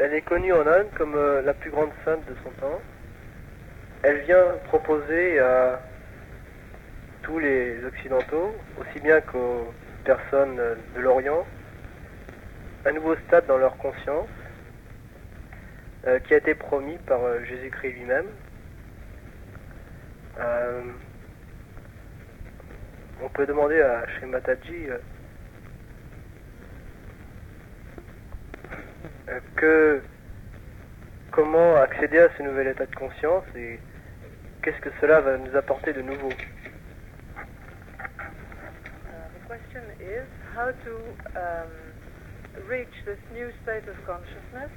elle est connue en Inde comme euh, la plus grande sainte de son temps. Elle vient proposer à tous les Occidentaux, aussi bien qu'aux personnes euh, de l'Orient, un nouveau stade dans leur conscience euh, qui a été promis par Jésus-Christ lui-même. On peut demander à chez Mataji euh, euh, que comment accéder à ce nouvel état de conscience et qu'est-ce que cela va nous apporter de nouveau? Uh, the question is how to um, reach this new state of consciousness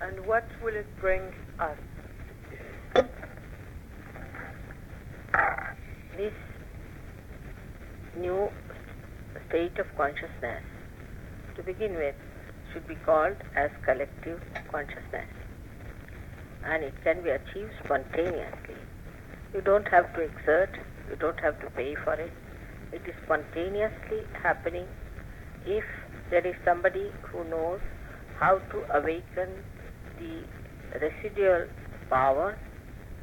and what will it bring us? This new state of consciousness, to begin with, should be called as collective consciousness. And it can be achieved spontaneously. You don't have to exert, you don't have to pay for it. It is spontaneously happening if there is somebody who knows how to awaken the residual power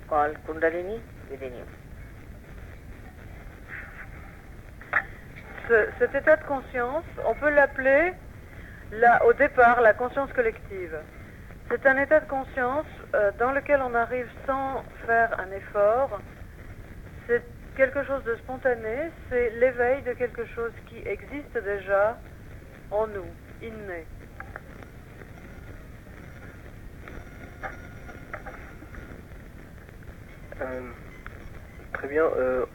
called Kundalini within you. Ce- cet état de conscience, on peut l'appeler là, au départ la conscience collective. C'est un état de conscience euh, dans lequel on arrive sans faire un effort. C'est quelque chose de spontané, c'est l'éveil de quelque chose qui existe déjà en nous, inné. Euh, très bien. euh,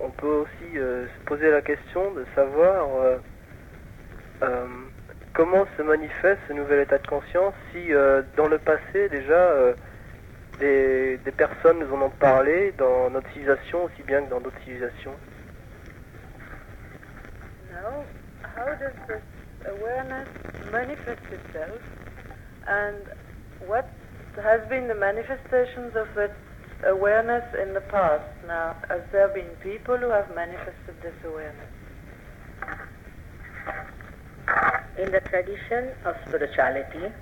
on peut aussi se poser la question de savoir comment se manifeste ce nouvel état de conscience si euh, dans le passé déjà euh, des, des personnes nous en ont parlé dans notre civilisation aussi bien que dans d'autres civilisations? Now, how does this awareness manifest itself, and what has been the manifestations of that awareness in the past? Now, has there been people who have manifested this awareness? In the tradition of spirituality,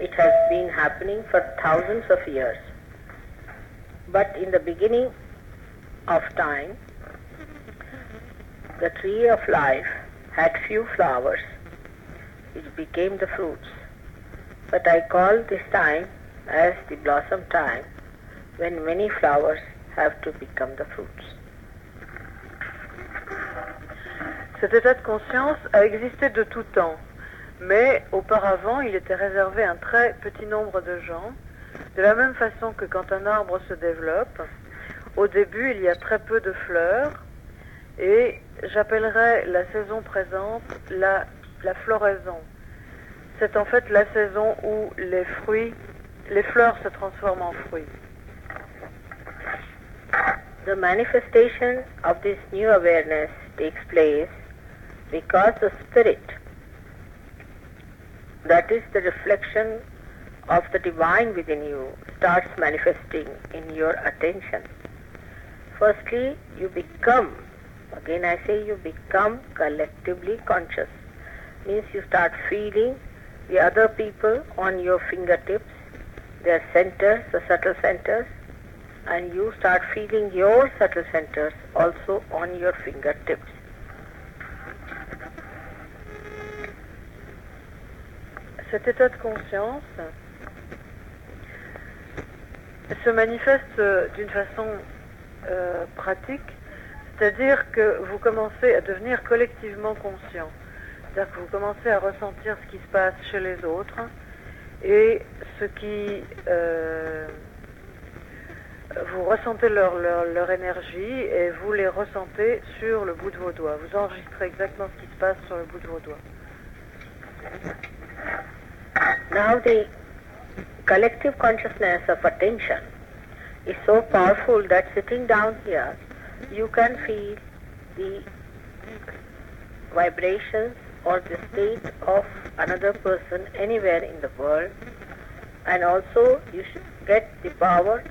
it has been happening for thousands of years. But in the beginning of time, the tree of life had few flowers, which became the fruits. But I call this time as the blossom time, when many flowers have to become the fruits. Cet état de conscience a existé de tout temps, mais auparavant il était réservé à un très petit nombre de gens, de la même façon que quand un arbre se développe, au début il y a très peu de fleurs, et j'appellerais la saison présente la, floraison. C'est en fait la saison où les fleurs se transforment en fruits. The manifestation of this new awareness takes place because the spirit, that is the reflection of the divine within you, starts manifesting in your attention. Firstly, you become, again I say you become collectively conscious. Means you start feeling the other people on your fingertips, their centers, the subtle centers, and you start feeling your subtle centers also on your fingertips. Cet état de conscience se manifeste euh, d'une façon euh, pratique, c'est-à-dire que vous commencez à devenir collectivement conscient. C'est-à-dire que vous commencez à ressentir ce qui se passe chez les autres et ce qui... euh, vous ressentez leur, énergie et vous les ressentez sur le bout de vos doigts. Vous enregistrez exactement ce qui se passe sur le bout de vos doigts. Now the collective consciousness of attention is so powerful that sitting down here, you can feel the vibrations or the state of another person anywhere in the world, and also you should get the power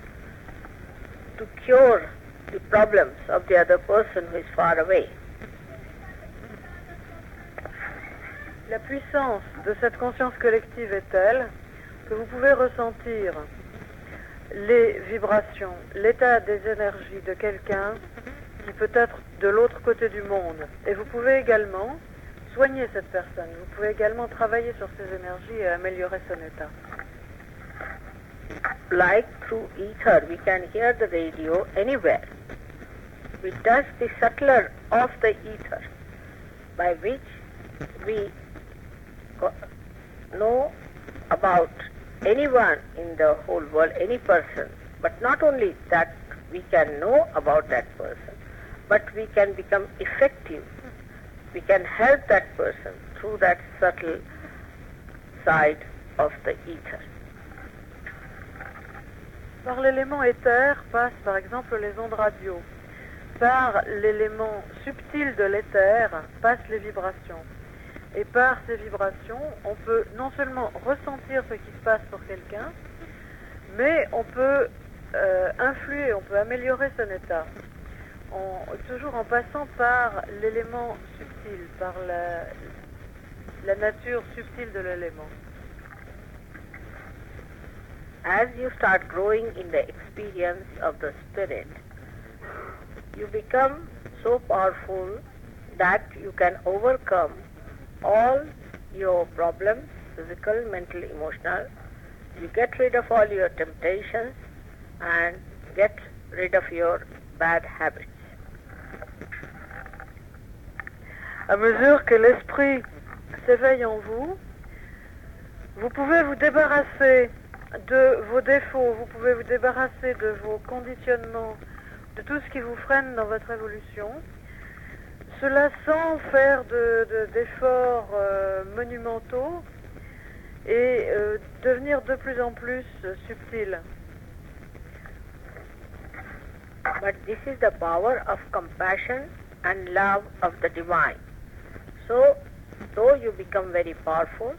to cure the problems of the other person who is far away. La puissance de cette conscience collective est telle que vous pouvez ressentir les vibrations, l'état des énergies de quelqu'un qui peut être de l'autre côté du monde. Et vous pouvez également soigner cette personne. Vous pouvez également travailler sur ses énergies et améliorer son état. Like through ether, we can hear the radio anywhere. We touch the subtler of the ether, by which we know about anyone in the whole world, any person. But not only that we can know about that person, but we can become effective. We can help that person through that subtle side of the ether. Par l'élément éther passent par exemple les ondes radio. Par l'élément subtil de l'éther passent les vibrations. Et par ces vibrations, on peut non seulement ressentir ce qui se passe pour quelqu'un, mais on peut euh, influer, on peut améliorer son état. Toujours en passant par l'élément subtil, par la, la nature subtile de l'élément. As you start growing in the experience of the Spirit, you become so powerful that you can overcome all your problems physical, mental, emotional. You get rid of all your temptations and get rid of your bad habits. À mesure que l'esprit s'éveille en vous, vous pouvez vous débarrasser de vos défauts, vous pouvez vous débarrasser de vos conditionnements, de tout ce qui vous freine dans votre évolution. Cela sans faire de- de- d'efforts euh, monumentaux et euh, devenir de plus en plus subtil. But this is the power of compassion and love of the divine. So, though you become very powerful,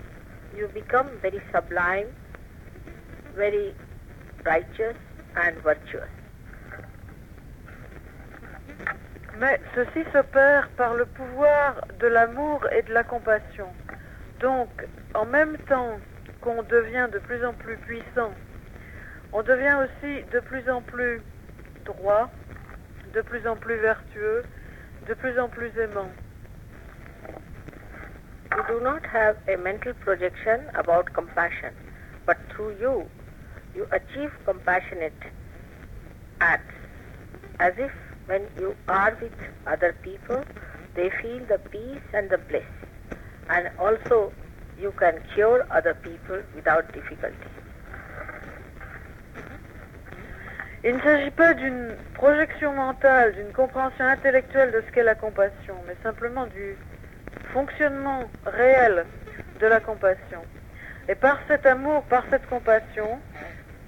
you become very sublime, very righteous and virtuous. Mais ceci s'opère par le pouvoir de l'amour et de la compassion. Donc, en même temps qu'on devient de plus en plus puissant, on devient aussi de plus en plus droit, de plus en plus vertueux, de plus en plus aimant. You do not have a mental projection about compassion, but through you, you achieve compassionate acts. When you are with other people, they feel the peace and the bliss. And also, you can cure other people without difficulty. Il ne s'agit pas d'une projection mentale, d'une compréhension intellectuelle de ce qu'est la compassion, mais simplement du fonctionnement réel de la compassion. Et par cet amour, par cette compassion,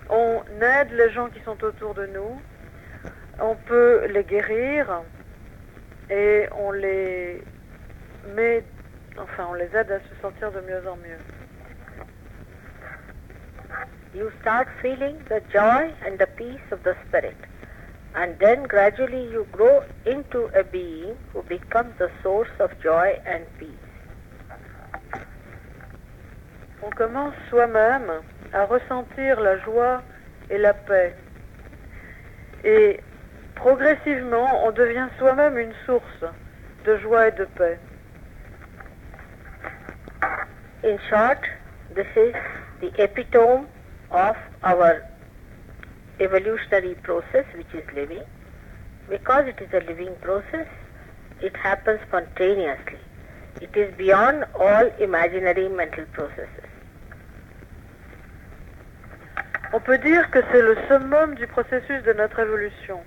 on aide les gens qui sont autour de nous, on peut les guérir et on les met, enfin on les aide à se sentir de mieux en mieux. You start feeling the joy and the peace of the Spirit. And then gradually you grow into a being who becomes the source of joy and peace. On commence soi-même à ressentir la joie et la paix. Et progressivement, on devient soi-même une source de joie et de paix. In short, this is the epitome of our evolutionary process which is living. Because it is a living process, it happens spontaneously. It is beyond all imaginary mental processes. On peut dire que c'est le summum du processus de notre évolution.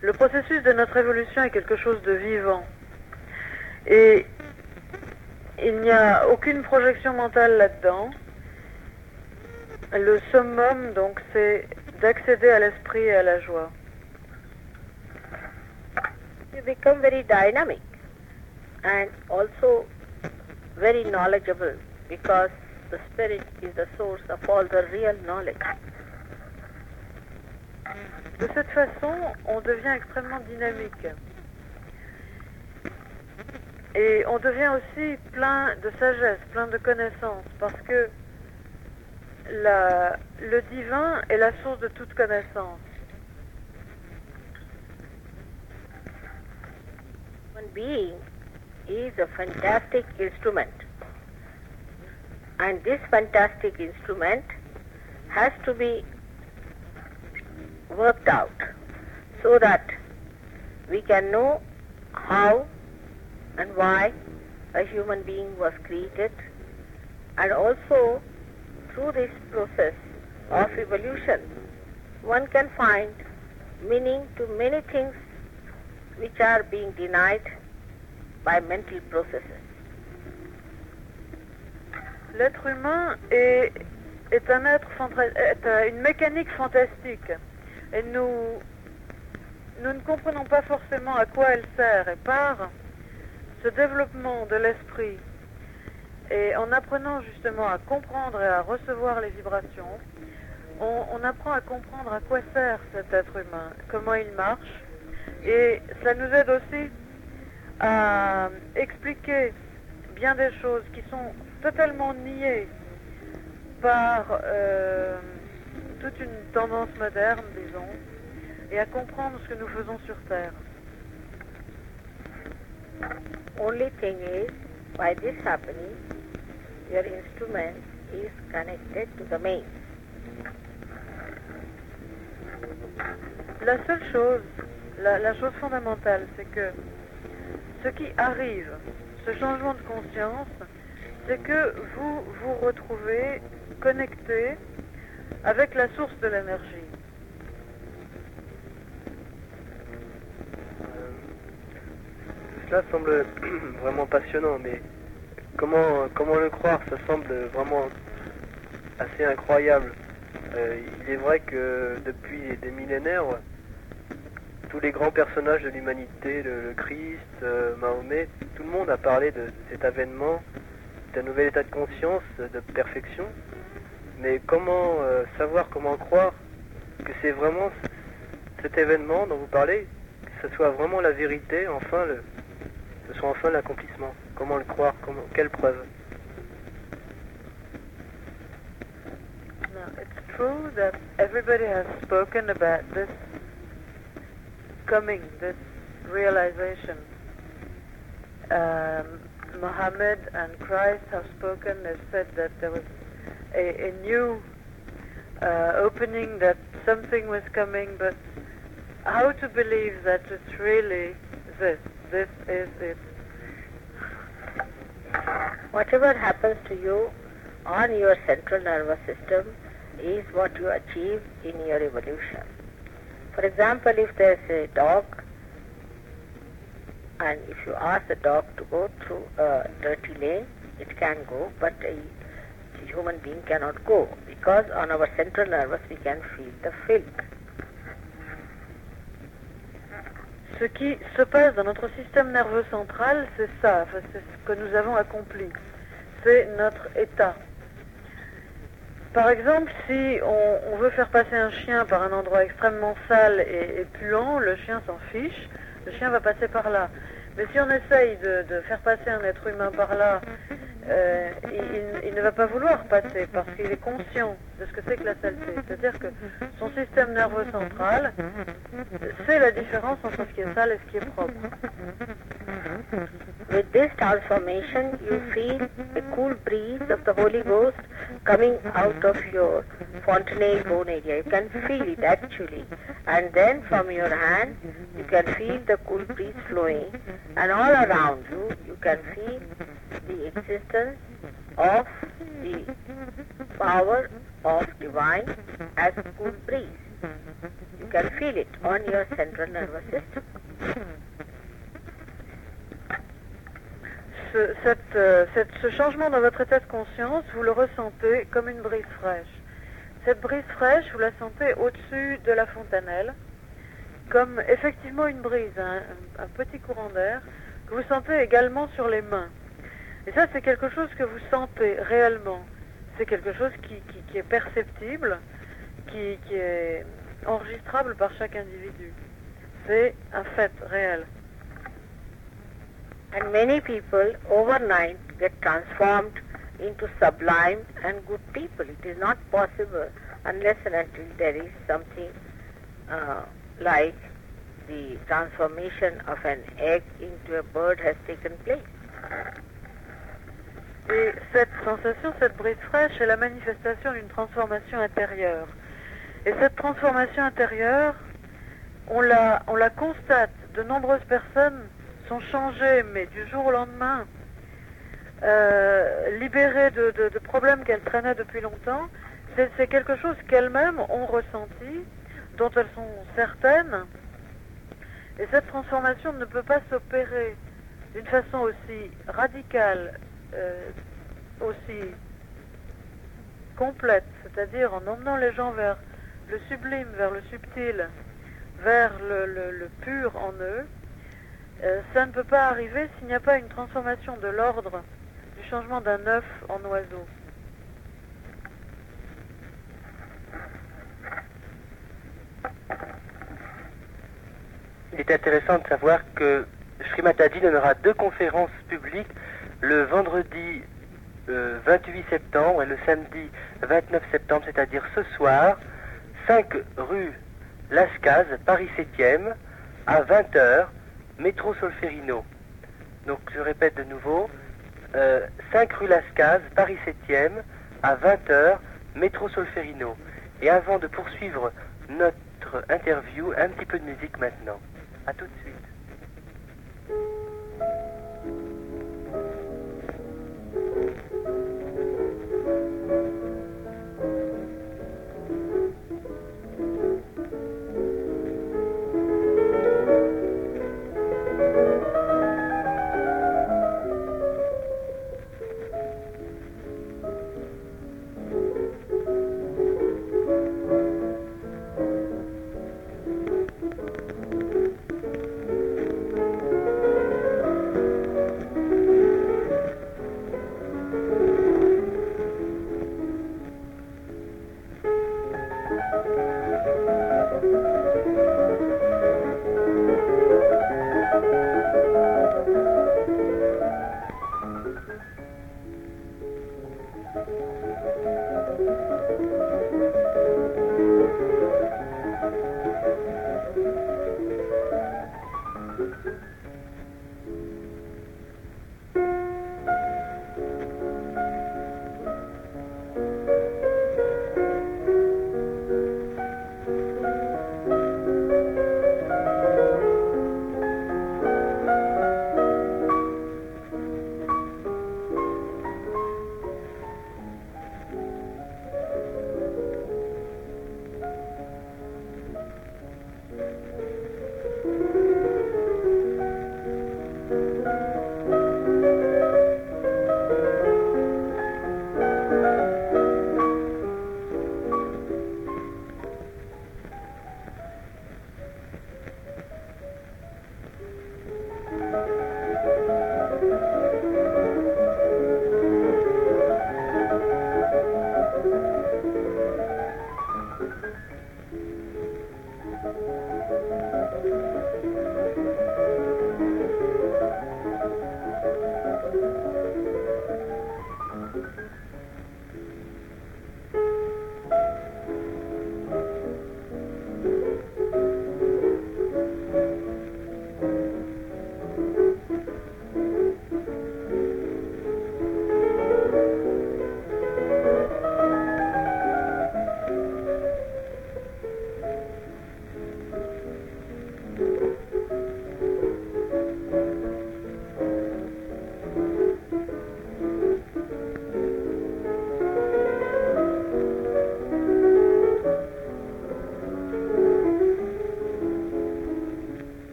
Le processus de notre évolution est quelque chose de vivant. Et il n'y a aucune projection mentale là-dedans. Le summum, donc, c'est d'accéder à l'esprit et à la joie. You become very dynamic and also very knowledgeable because the Spirit is the source of all the real knowledge. De cette façon, on devient extrêmement dynamique. Et on devient aussi plein de sagesse, plein de connaissances, parce que le divin est la source de toute connaissance. Being is a fantastic instrument. And this fantastic instrument has to be worked out so that we can know how and why a human being was created and also through this process of evolution one can find meaning to many things which are being denied by mental processes. L'être humain est, est un être, est euh, une mécanique fantastique. Et nous, nous ne comprenons pas forcément à quoi elle sert. Et par ce développement de l'esprit, et en apprenant justement à comprendre et à recevoir les vibrations, on, apprend à comprendre à quoi sert cet être humain, comment il marche. Et ça nous aide aussi à expliquer bien des choses qui sont totalement niées par euh, toute une tendance moderne, disons, et à comprendre ce que nous faisons sur Terre. Only thing is, by this happening, your instrument is connected to the main. La seule chose, la, la chose fondamentale, c'est que ce qui arrive, ce changement de conscience, c'est que vous vous retrouvez connecté avec la source de l'énergie. Cela semble vraiment passionnant, mais comment, comment le croire? Ça semble vraiment assez incroyable. Euh, il est vrai que depuis des millénaires, tous les grands personnages de l'humanité, le, le Christ, euh, Mahomet, tout le monde a parlé de cet avènement, d'un nouvel état de conscience, de perfection. Mais comment euh, savoir, comment croire que c'est vraiment cet événement dont vous parlez, que ce soit vraiment la vérité, enfin le, ce soit enfin l'accomplissement? Comment le croire? Quelle preuve? A, a new uh, opening, that something was coming, but how to believe that it's really this? This is it. Whatever happens to you on your central nervous system is what you achieve in your evolution. For example, if there's a dog and if you ask the dog to go through a dirty lane, it can go, but a human being cannot go because on our central nervous we can feel the. Ce qui se passe dans notre système nerveux central, c'est ça, c'est ce que nous avons accompli. C'est notre état. Par exemple, si on, veut faire passer un chien par un endroit extrêmement sale et, puant, le chien s'en fiche, le chien va passer par là. Mais si on essaye de faire passer un être humain par là, euh, il, il- ne va pas vouloir passer parce qu'il est conscient de ce que c'est que la saleté. C'est-à-dire que son système nerveux central c'est la différence entre ce qui est sale et ce qui est propre. With this transformation, you feel a cool breeze of the Holy Ghost coming out of your fontanelle bone area. You can feel it actually. And then from your hand, you can feel the cool breeze flowing. And all around you, you can feel the existence of the power of divine as cool breeze. You can feel it on your central nervous system. Euh, ce changement dans votre état de conscience, vous le ressentez comme une brise fraîche. Cette brise fraîche, vous la sentez au-dessus de la fontanelle, comme effectivement une brise, un- un petit courant d'air, que vous sentez également sur les mains. Et ça, c'est quelque chose que vous sentez réellement. C'est quelque chose qui, est perceptible, qui, qui est enregistrable par chaque individu. C'est un fait réel. And many people overnight get transformed into sublime and good people. It is not possible unless and until there is something uh, like the transformation of an egg into a bird has taken place. Et cette sensation, cette brise fraîche est la manifestation d'une transformation intérieure. Et cette transformation intérieure, on la, on la constate. De nombreuses personnes sont changées, mais du jour au lendemain, euh, libérées de, de- problèmes qu'elles traînaient depuis longtemps. C'est quelque chose qu'elles-mêmes ont ressenti, dont elles sont certaines. Et cette transformation ne peut pas s'opérer d'une façon aussi radicale, euh, aussi complète, c'est-à-dire en emmenant les gens vers le sublime, vers le subtil, vers le, pur en eux, euh, ça ne peut pas arriver s'il n'y a pas une transformation de l'ordre du changement d'un œuf en oiseau. Il est intéressant de savoir que Srimataji donnera deux conférences publiques le vendredi euh, 28 septembre et le samedi 29 septembre, c'est-à-dire ce soir, 5 rue Lascaz, Paris 7e, à 20h, métro Solferino. Donc je répète de nouveau, euh, 5 rue Lascaz, Paris 7e, à 20h, métro Solferino. Et avant de poursuivre notre interview, un petit peu de musique maintenant. À tout de suite.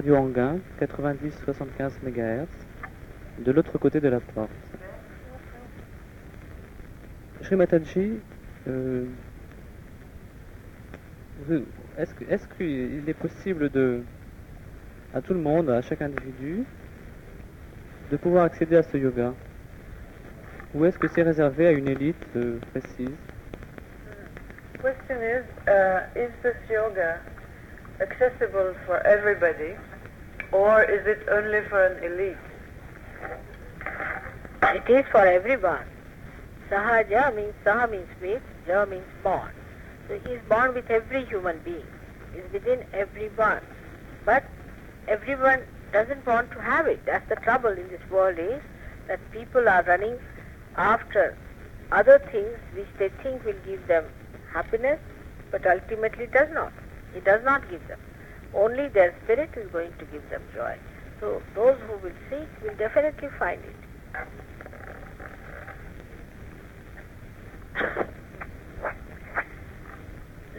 Radio Anguin, 90-75 MHz, de l'autre côté de la porte. Shri Mataji, euh, est-ce qu'il est possible à tout le monde, à chaque individu, de pouvoir accéder à ce yoga? Ou est-ce que c'est réservé à une élite euh, précise? Question uh, is this yoga accessible for everybody, or is it only for an elite? It is for everyone. Sahaja means Saha means with, Ja means born. So he is born with every human being. Is within everyone. But everyone doesn't want to have it. That's the trouble in this world is that people are running after other things which they think will give them happiness, but ultimately does not. It does not give them. Only their spirit is going to give them joy. So those who will seek will definitely find it.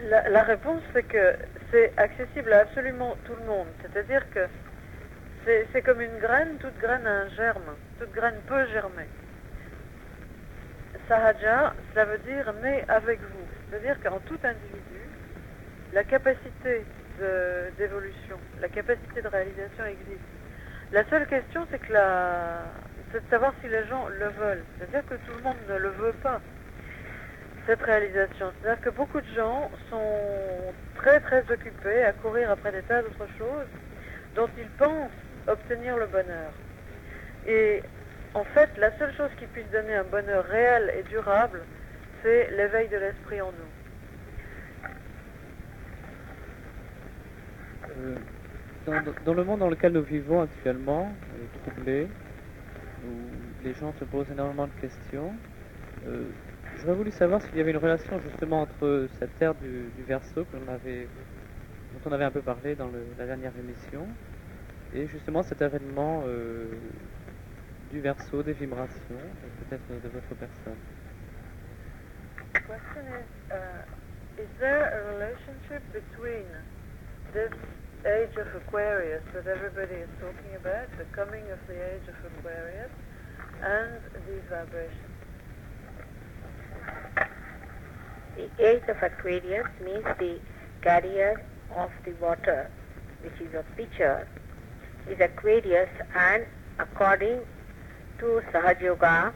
La, réponse, c'est que c'est accessible à absolument tout le monde. C'est-à-dire que c'est comme une graine, toute graine a un germe, toute graine peut germer. Sahaja, cela veut dire né avec vous. C'est-à-dire qu'en tout individu, la capacité d'évolution, la capacité de réalisation existe. La seule question, c'est que la... c'est de savoir si les gens le veulent. C'est-à-dire que tout le monde ne le veut pas cette réalisation. C'est-à-dire que beaucoup de gens sont très très occupés à courir après des tas d'autres choses dont ils pensent obtenir le bonheur. Et en fait, la seule chose qui puisse donner un bonheur réel et durable, c'est l'éveil de l'esprit en nous. Euh, dans, le monde dans lequel nous vivons actuellement, euh, troublé, où les gens se posent énormément de questions, euh, j'aurais voulu savoir s'il y avait une relation justement entre cette terre du, du verso dont on avait un peu parlé dans la dernière émission, et justement cet événement euh, du verso, des vibrations, peut-être de votre personne. question is, is there a relationship between this age of Aquarius that everybody is talking about, the coming of the age of Aquarius, and these vibrations? The age of Aquarius means the carrier of the water, which is a pitcher, is Aquarius and according to Sahaja Yoga,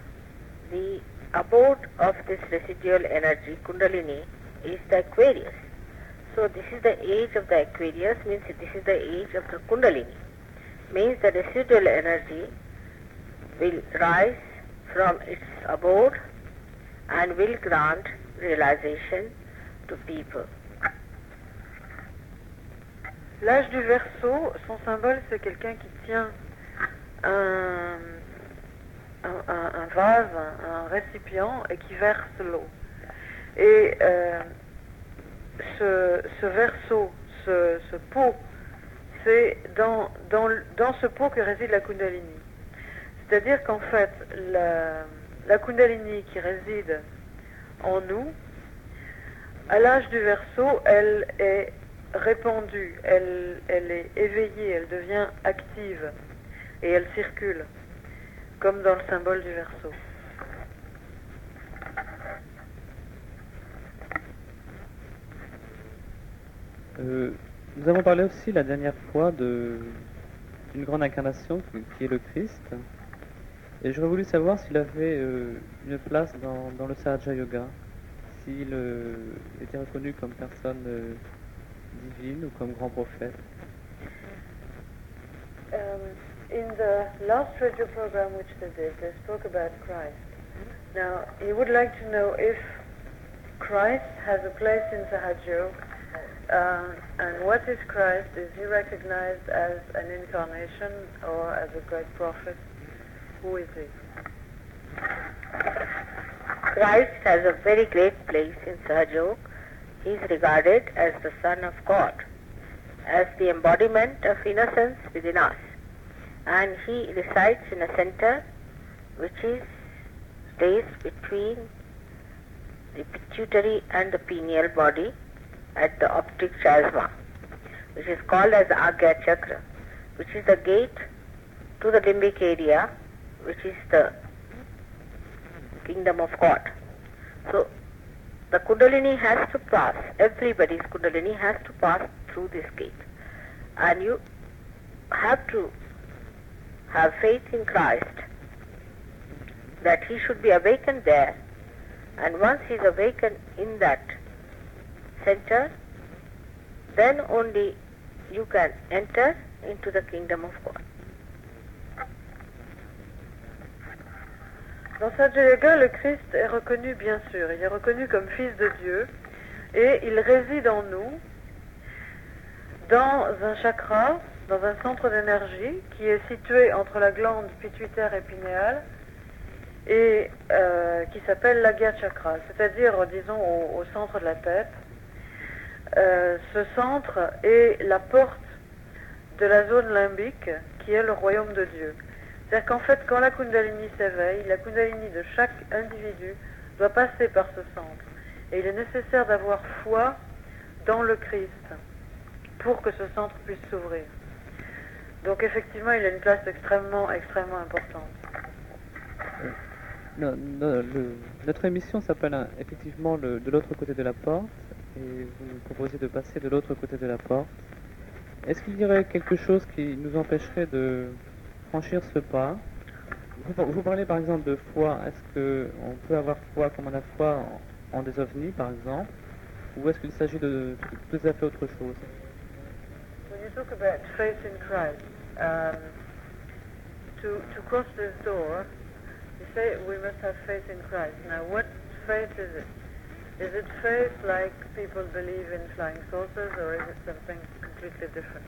the abode of this residual energy, Kundalini, is the Aquarius. So this is the age of the Aquarius, means this is the age of the Kundalini. Means the residual energy will rise from its abode and will grant realization to people. L'âge du Verseau, son symbole, c'est quelqu'un qui tient un, un- un- un vase, un récipient, et qui verse l'eau. Et euh, ce, verso, ce, pot, c'est dans, ce pot que réside la Kundalini. C'est-à-dire qu'en fait, la, Kundalini qui réside en nous, à l'âge du Verseau, elle est répandue, elle, elle est éveillée, elle devient active et elle circule, comme dans le symbole du Verseau. Euh, nous avons parlé aussi la dernière fois de d'une grande incarnation qui, est le Christ. Et j'aurais voulu savoir s'il avait euh, une place dans, dans le Sahaja Yoga, s'il euh, était reconnu comme personne euh, divine ou comme grand prophète. Um, in the last radio program which they did, they spoke about Christ. Now, he would like to know if Christ has a place in Sahajo, uh, and what is Christ? Is he recognized as an incarnation or as a great prophet? Who is he? Christ has a very great place in Sahajog. He is regarded as the Son of God, as the embodiment of innocence within us. And he resides in a center which is placed between the pituitary and the pineal body at the optic chiasma, which is called as Agya Chakra, which is the gate to the limbic area, which is the kingdom of God. So the Kundalini has to pass, everybody's Kundalini has to pass through this gate. And you have to have faith in Christ that he should be awakened there. And once he's awakened in that center, then only you can enter into the kingdom of God. Dans Satya le Christ est reconnu, bien sûr. Il est reconnu comme fils de Dieu et il réside en nous dans un chakra, dans un centre d'énergie qui est situé entre la glande pituitaire et pinéale et euh, qui s'appelle l'Agya Chakra, c'est-à-dire, disons, au, centre de la tête. Euh, ce centre est la porte de la zone limbique qui est le royaume de Dieu. C'est-à-dire qu'en fait, quand la Kundalini s'éveille, la Kundalini de chaque individu doit passer par ce centre. Et il est nécessaire d'avoir foi dans le Christ pour que ce centre puisse s'ouvrir. Donc effectivement, il a une place extrêmement, extrêmement importante. Le, notre émission s'appelle effectivement le, de l'autre côté de la porte et vous nous proposez de passer de l'autre côté de la porte. Est-ce qu'il y aurait quelque chose qui nous empêcherait de franchir ce pas? Vous, parlez par exemple de foi. Est-ce qu'on peut avoir foi comme on a foi en, des ovnis par exemple? Ou est-ce qu'il s'agit de, tout à fait autre chose? Talk about faith in Christ, um, to, to cross this door, you say we must have faith in Christ. Now, what faith is it? Is it faith like people believe in flying saucers, or is it something completely different?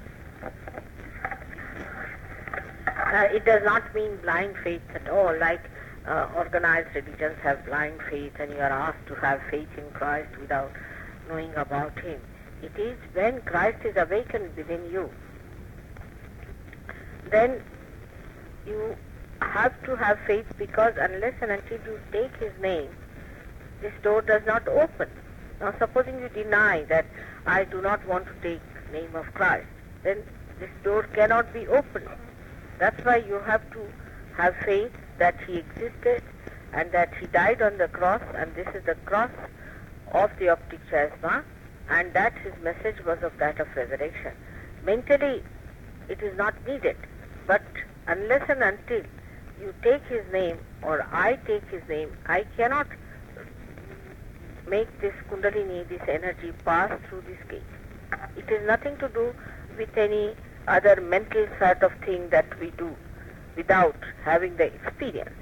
Uh, it does not mean blind faith at all, like uh, organized religions have blind faith and you are asked to have faith in Christ without knowing about Him. It is when Christ is awakened within you, then you have to have faith because unless and until you take His name, this door does not open. Now supposing you deny that I do not want to take name of Christ, then this door cannot be opened. That's why you have to have faith that He existed and that He died on the cross and this is the cross of the optic chasma and that His message was of that of resurrection. Mentally it is not needed but unless and until you take His name or I take His name, I cannot make this kundalini, this energy pass through this gate. It is nothing to do with any other mental sort of thing that we do without having the experience.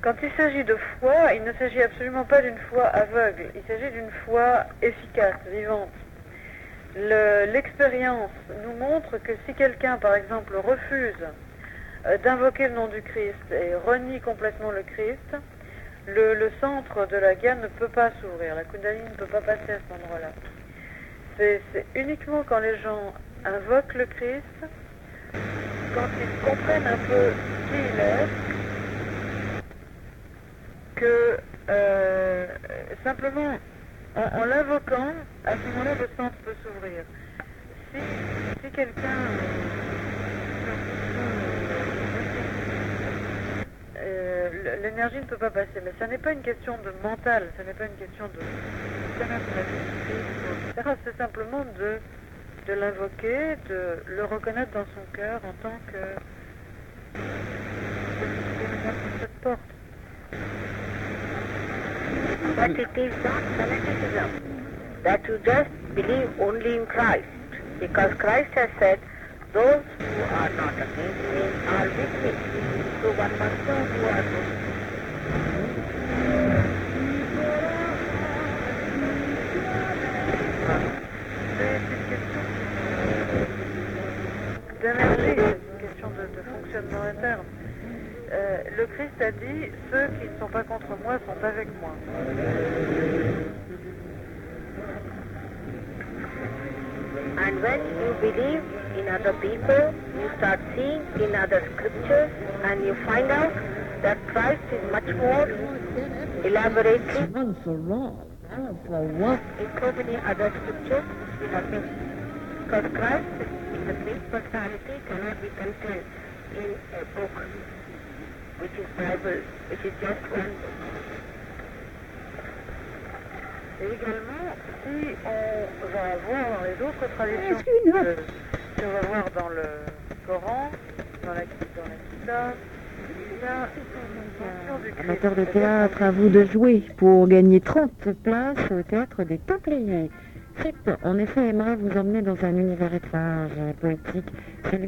Quand il s'agit de foi, il ne s'agit absolument pas d'une foi aveugle, il s'agit d'une foi efficace, vivante. L'expérience nous montre que si quelqu'un, par exemple, refuse euh, d'invoquer le nom du Christ et renie complètement le Christ, le, centre de la gamme ne peut pas s'ouvrir, la Kundalini ne peut pas passer à cet endroit-là. C'est uniquement quand les gens invoquent le Christ, quand ils comprennent un peu qui il est, que euh, simplement en, l'invoquant, à ce moment-là, le centre peut s'ouvrir. Si quelqu'un euh, l'énergie ne peut pas passer, mais ça n'est pas une question de mental, ce n'est pas une question de. C'est simplement de, de l'invoquer, de le reconnaître dans son cœur en tant que cette porte. But it is not fanaticism that you just believe only in Christ. Because Christ has said, those who are not against me are with me. So one must know who are with D'énergie, c'est une question de fonctionnement interne. Euh, le Christ a dit ceux qui ne sont pas contre moi sont avec moi. And when you believe? In other people, you start seeing in other scriptures and you find out that Christ is much more elaborately One for all, all for one. in so many other scriptures we have been. Because Christ is the great personality cannot be contained in a book. which is Bible, which is just one Et également, si on va voir dans les autres euh, si on va voir dans le Coran, dans la, dans la Kita, il y a l'ascension du Christ. Amateur de théâtre, à vous de jouer pour gagner 30 places au théâtre des Templiers. Chip, en effet, aimerait vous emmener dans un univers étrange et poétique, celui